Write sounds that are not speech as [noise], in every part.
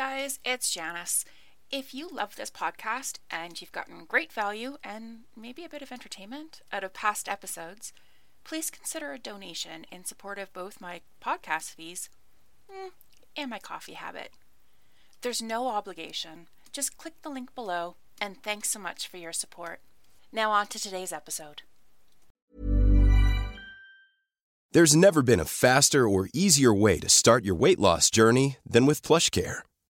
guys, it's Janice. If you love this podcast and you've gotten great value and maybe a bit of entertainment out of past episodes, please consider a donation in support of both my podcast fees mm, and my coffee habit. There's no obligation. Just click the link below, and thanks so much for your support. Now, on to today's episode. There's never been a faster or easier way to start your weight loss journey than with PlushCare.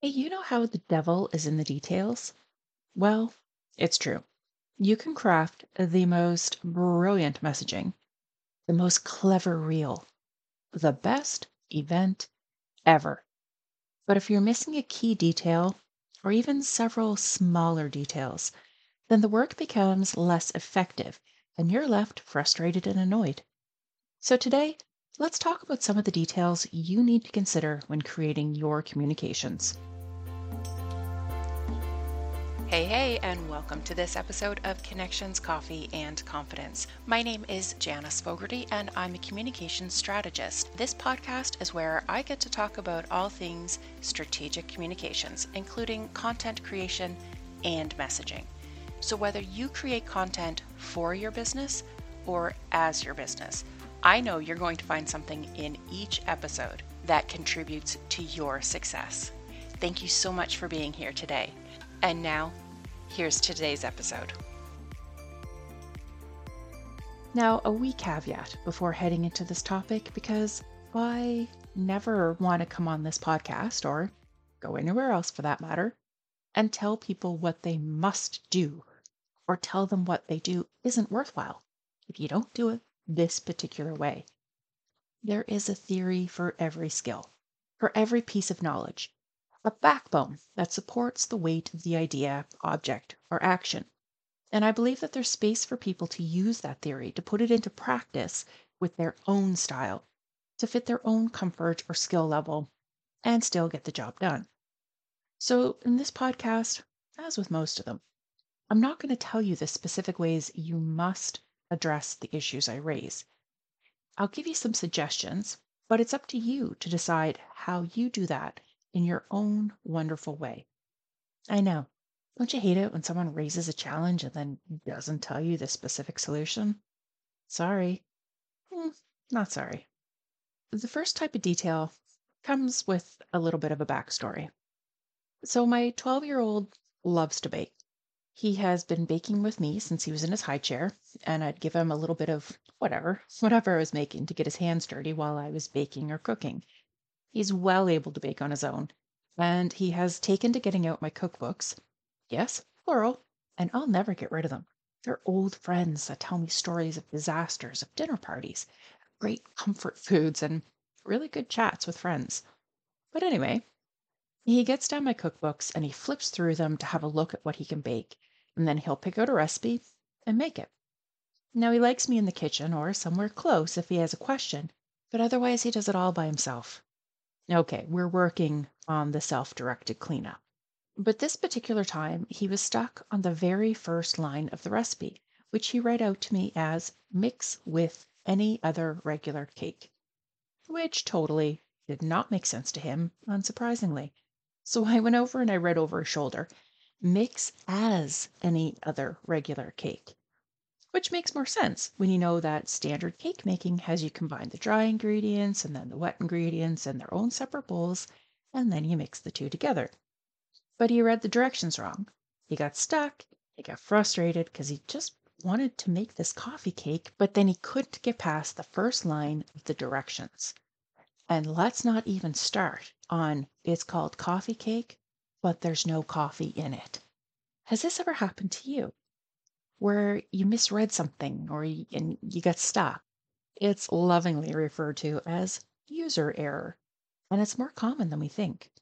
Hey, you know how the devil is in the details? Well, it's true. You can craft the most brilliant messaging, the most clever reel, the best event ever. But if you're missing a key detail, or even several smaller details, then the work becomes less effective and you're left frustrated and annoyed. So today, let's talk about some of the details you need to consider when creating your communications. Hey, hey, and welcome to this episode of Connections, Coffee, and Confidence. My name is Janice Fogarty, and I'm a communications strategist. This podcast is where I get to talk about all things strategic communications, including content creation and messaging. So, whether you create content for your business or as your business, I know you're going to find something in each episode that contributes to your success. Thank you so much for being here today. And now, here's today's episode. Now, a wee caveat before heading into this topic because I never want to come on this podcast or go anywhere else for that matter and tell people what they must do or tell them what they do isn't worthwhile if you don't do it this particular way. There is a theory for every skill, for every piece of knowledge, a backbone that supports the weight of the idea, object, or action. And I believe that there's space for people to use that theory to put it into practice with their own style, to fit their own comfort or skill level, and still get the job done. So, in this podcast, as with most of them, I'm not going to tell you the specific ways you must address the issues I raise. I'll give you some suggestions, but it's up to you to decide how you do that in your own wonderful way. I know. Don't you hate it when someone raises a challenge and then doesn't tell you the specific solution? Sorry. Hmm, not sorry. The first type of detail comes with a little bit of a backstory. So, my 12 year old loves to bake. He has been baking with me since he was in his high chair, and I'd give him a little bit of whatever, [laughs] whatever I was making to get his hands dirty while I was baking or cooking. He's well able to bake on his own, and he has taken to getting out my cookbooks. Yes, plural, and I'll never get rid of them. They're old friends that tell me stories of disasters, of dinner parties, great comfort foods, and really good chats with friends. But anyway, he gets down my cookbooks and he flips through them to have a look at what he can bake, and then he'll pick out a recipe and make it. Now, he likes me in the kitchen or somewhere close if he has a question, but otherwise he does it all by himself. Okay, we're working on the self directed cleanup. But this particular time, he was stuck on the very first line of the recipe, which he read out to me as mix with any other regular cake, which totally did not make sense to him, unsurprisingly. So I went over and I read over his shoulder mix as any other regular cake which makes more sense when you know that standard cake making has you combine the dry ingredients and then the wet ingredients in their own separate bowls, and then you mix the two together. but he read the directions wrong. He got stuck, he got frustrated because he just wanted to make this coffee cake, but then he couldn't get past the first line of the directions. And let's not even start on it's called coffee cake, but there's no coffee in it. Has this ever happened to you? Where you misread something or you, and you got stuck? It's lovingly referred to as user error, and it's more common than we think.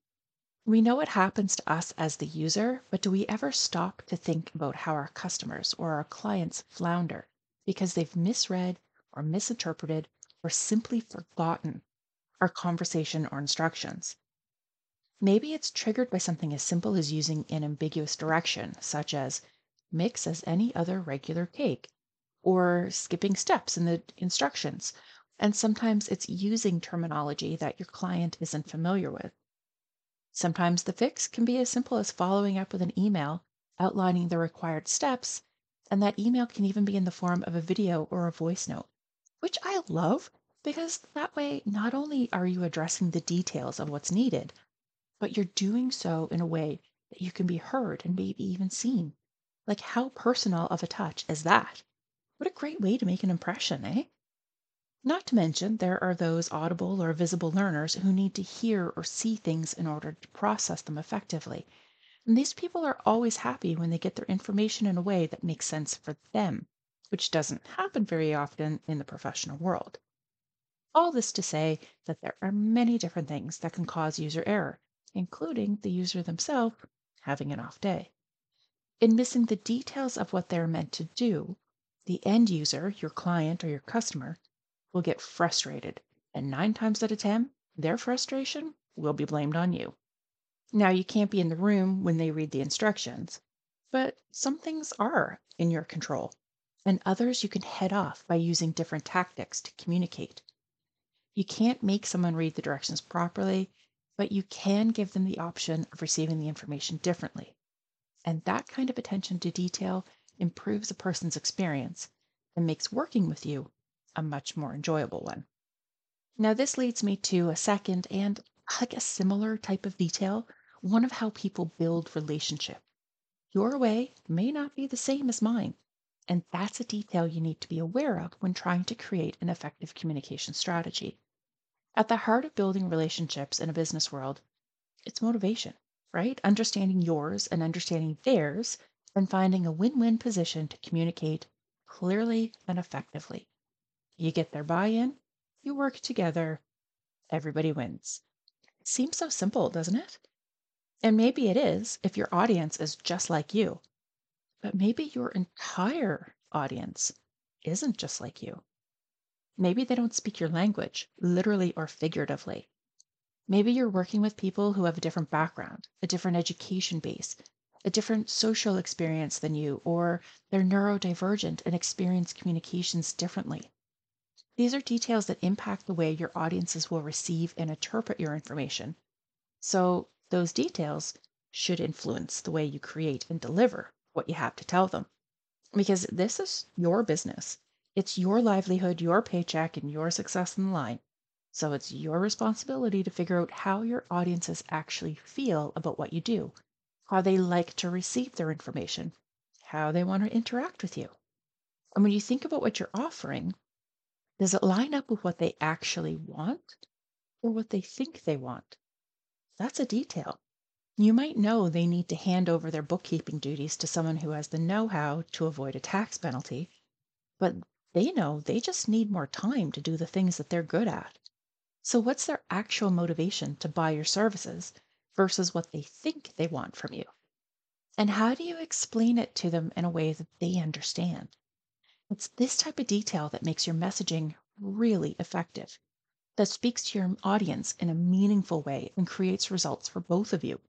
We know it happens to us as the user, but do we ever stop to think about how our customers or our clients flounder because they've misread or misinterpreted or simply forgotten our conversation or instructions? Maybe it's triggered by something as simple as using an ambiguous direction, such as mix as any other regular cake, or skipping steps in the instructions. And sometimes it's using terminology that your client isn't familiar with. Sometimes the fix can be as simple as following up with an email outlining the required steps, and that email can even be in the form of a video or a voice note, which I love because that way not only are you addressing the details of what's needed, but you're doing so in a way that you can be heard and maybe even seen. Like, how personal of a touch is that? What a great way to make an impression, eh? Not to mention, there are those audible or visible learners who need to hear or see things in order to process them effectively. And these people are always happy when they get their information in a way that makes sense for them, which doesn't happen very often in the professional world. All this to say that there are many different things that can cause user error, including the user themselves having an off day. In missing the details of what they're meant to do, the end user, your client or your customer, will get frustrated, and nine times out of ten, their frustration will be blamed on you. Now, you can't be in the room when they read the instructions, but some things are in your control, and others you can head off by using different tactics to communicate. You can't make someone read the directions properly, but you can give them the option of receiving the information differently. And that kind of attention to detail improves a person's experience and makes working with you a much more enjoyable one. Now, this leads me to a second and like a similar type of detail, one of how people build relationship. Your way may not be the same as mine, and that's a detail you need to be aware of when trying to create an effective communication strategy. At the heart of building relationships in a business world, it's motivation, right? Understanding yours and understanding theirs, and finding a win win position to communicate clearly and effectively. You get their buy in, you work together, everybody wins. Seems so simple, doesn't it? And maybe it is if your audience is just like you. But maybe your entire audience isn't just like you. Maybe they don't speak your language, literally or figuratively. Maybe you're working with people who have a different background, a different education base, a different social experience than you, or they're neurodivergent and experience communications differently. These are details that impact the way your audiences will receive and interpret your information. So, those details should influence the way you create and deliver what you have to tell them. Because this is your business, it's your livelihood, your paycheck, and your success in the line. So, it's your responsibility to figure out how your audiences actually feel about what you do, how they like to receive their information, how they want to interact with you. And when you think about what you're offering, does it line up with what they actually want or what they think they want? That's a detail. You might know they need to hand over their bookkeeping duties to someone who has the know how to avoid a tax penalty, but they know they just need more time to do the things that they're good at. So, what's their actual motivation to buy your services versus what they think they want from you? And how do you explain it to them in a way that they understand? It's this type of detail that makes your messaging really effective, that speaks to your audience in a meaningful way and creates results for both of you.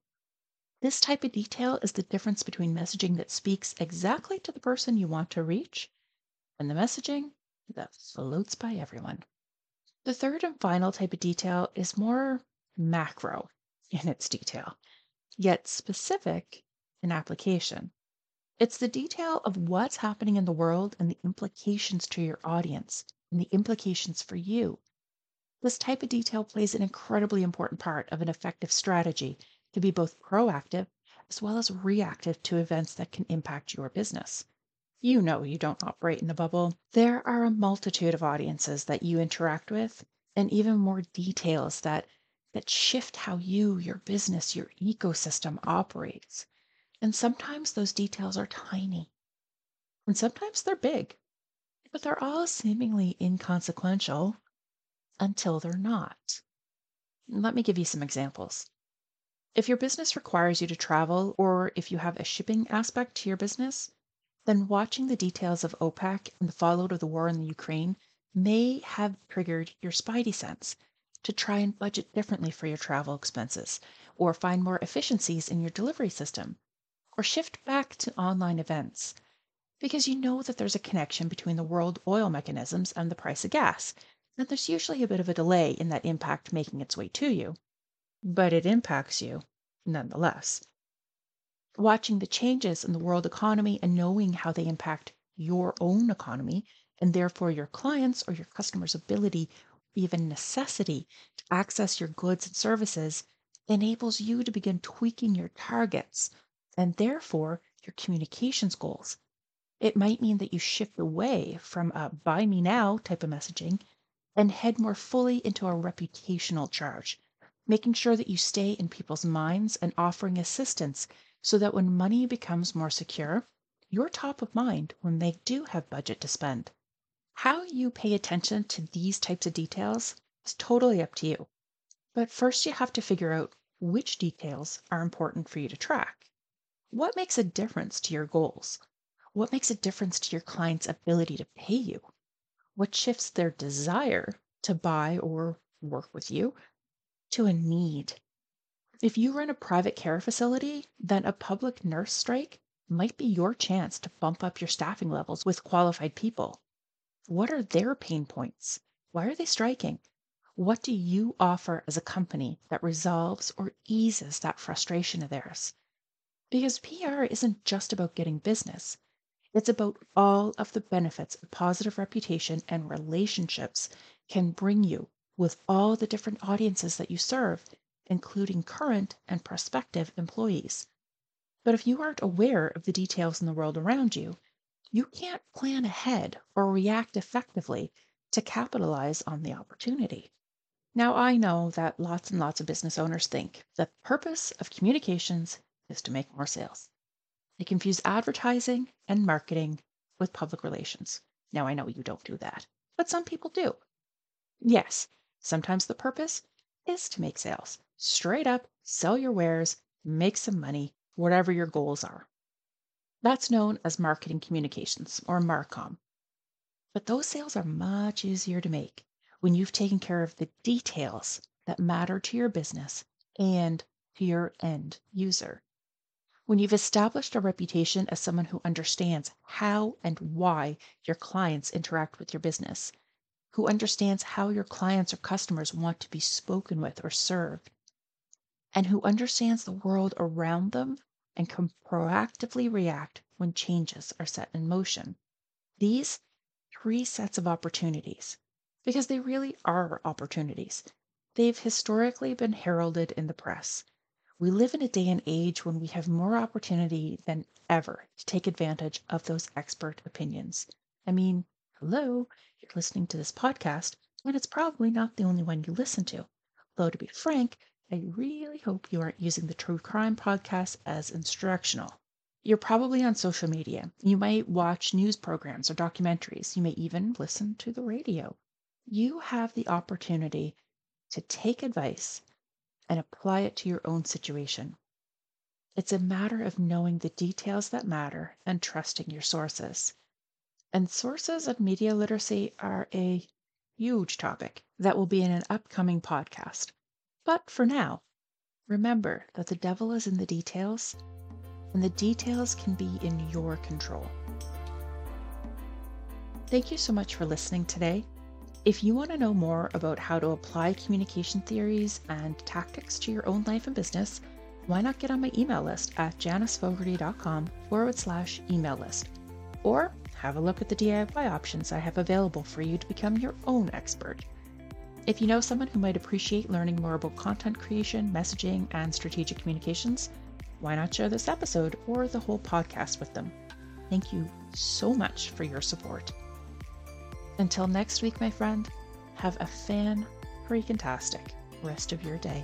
This type of detail is the difference between messaging that speaks exactly to the person you want to reach and the messaging that floats by everyone. The third and final type of detail is more macro in its detail, yet specific in application. It's the detail of what's happening in the world and the implications to your audience and the implications for you. This type of detail plays an incredibly important part of an effective strategy to be both proactive as well as reactive to events that can impact your business. You know you don't operate in a bubble. There are a multitude of audiences that you interact with, and even more details that that shift how you, your business, your ecosystem operates. And sometimes those details are tiny, and sometimes they're big, but they're all seemingly inconsequential until they're not. Let me give you some examples. If your business requires you to travel, or if you have a shipping aspect to your business, then watching the details of OPEC and the fallout of the war in the Ukraine may have triggered your spidey sense to try and budget differently for your travel expenses, or find more efficiencies in your delivery system, or shift back to online events, because you know that there's a connection between the world oil mechanisms and the price of gas, and there's usually a bit of a delay in that impact making its way to you. But it impacts you nonetheless. Watching the changes in the world economy and knowing how they impact your own economy and therefore your clients or your customers' ability even necessity to access your goods and services enables you to begin tweaking your targets and therefore your communications goals. It might mean that you shift away from a buy me now type of messaging and head more fully into a reputational charge, making sure that you stay in people's minds and offering assistance so that when money becomes more secure, you're top of mind when they do have budget to spend. How you pay attention to these types of details is totally up to you. But first, you have to figure out which details are important for you to track. What makes a difference to your goals? What makes a difference to your client's ability to pay you? What shifts their desire to buy or work with you to a need? If you run a private care facility, then a public nurse strike might be your chance to bump up your staffing levels with qualified people. What are their pain points? Why are they striking? What do you offer as a company that resolves or eases that frustration of theirs? Because PR isn't just about getting business. It's about all of the benefits a positive reputation and relationships can bring you with all the different audiences that you serve, including current and prospective employees. But if you aren't aware of the details in the world around you, you can't plan ahead or react effectively to capitalize on the opportunity. Now, I know that lots and lots of business owners think that the purpose of communications is to make more sales. They confuse advertising and marketing with public relations. Now, I know you don't do that, but some people do. Yes, sometimes the purpose is to make sales. Straight up, sell your wares, make some money, whatever your goals are. That's known as marketing communications or MARCOM. But those sales are much easier to make when you've taken care of the details that matter to your business and to your end user. When you've established a reputation as someone who understands how and why your clients interact with your business, who understands how your clients or customers want to be spoken with or served, and who understands the world around them and can proactively react when changes are set in motion. These three sets of opportunities, because they really are opportunities, they've historically been heralded in the press. We live in a day and age when we have more opportunity than ever to take advantage of those expert opinions. I mean, hello, you're listening to this podcast, and it's probably not the only one you listen to. Though, to be frank, I really hope you aren't using the true crime podcast as instructional. You're probably on social media. You might watch news programs or documentaries. You may even listen to the radio. You have the opportunity to take advice and apply it to your own situation. It's a matter of knowing the details that matter and trusting your sources. And sources and media literacy are a huge topic that will be in an upcoming podcast. But for now, remember that the devil is in the details, and the details can be in your control. Thank you so much for listening today. If you want to know more about how to apply communication theories and tactics to your own life and business, why not get on my email list at janisfogarty.com forward slash email list? Or have a look at the DIY options I have available for you to become your own expert. If you know someone who might appreciate learning more about content creation, messaging, and strategic communications, why not share this episode or the whole podcast with them? Thank you so much for your support. Until next week, my friend, have a fan freaking rest of your day.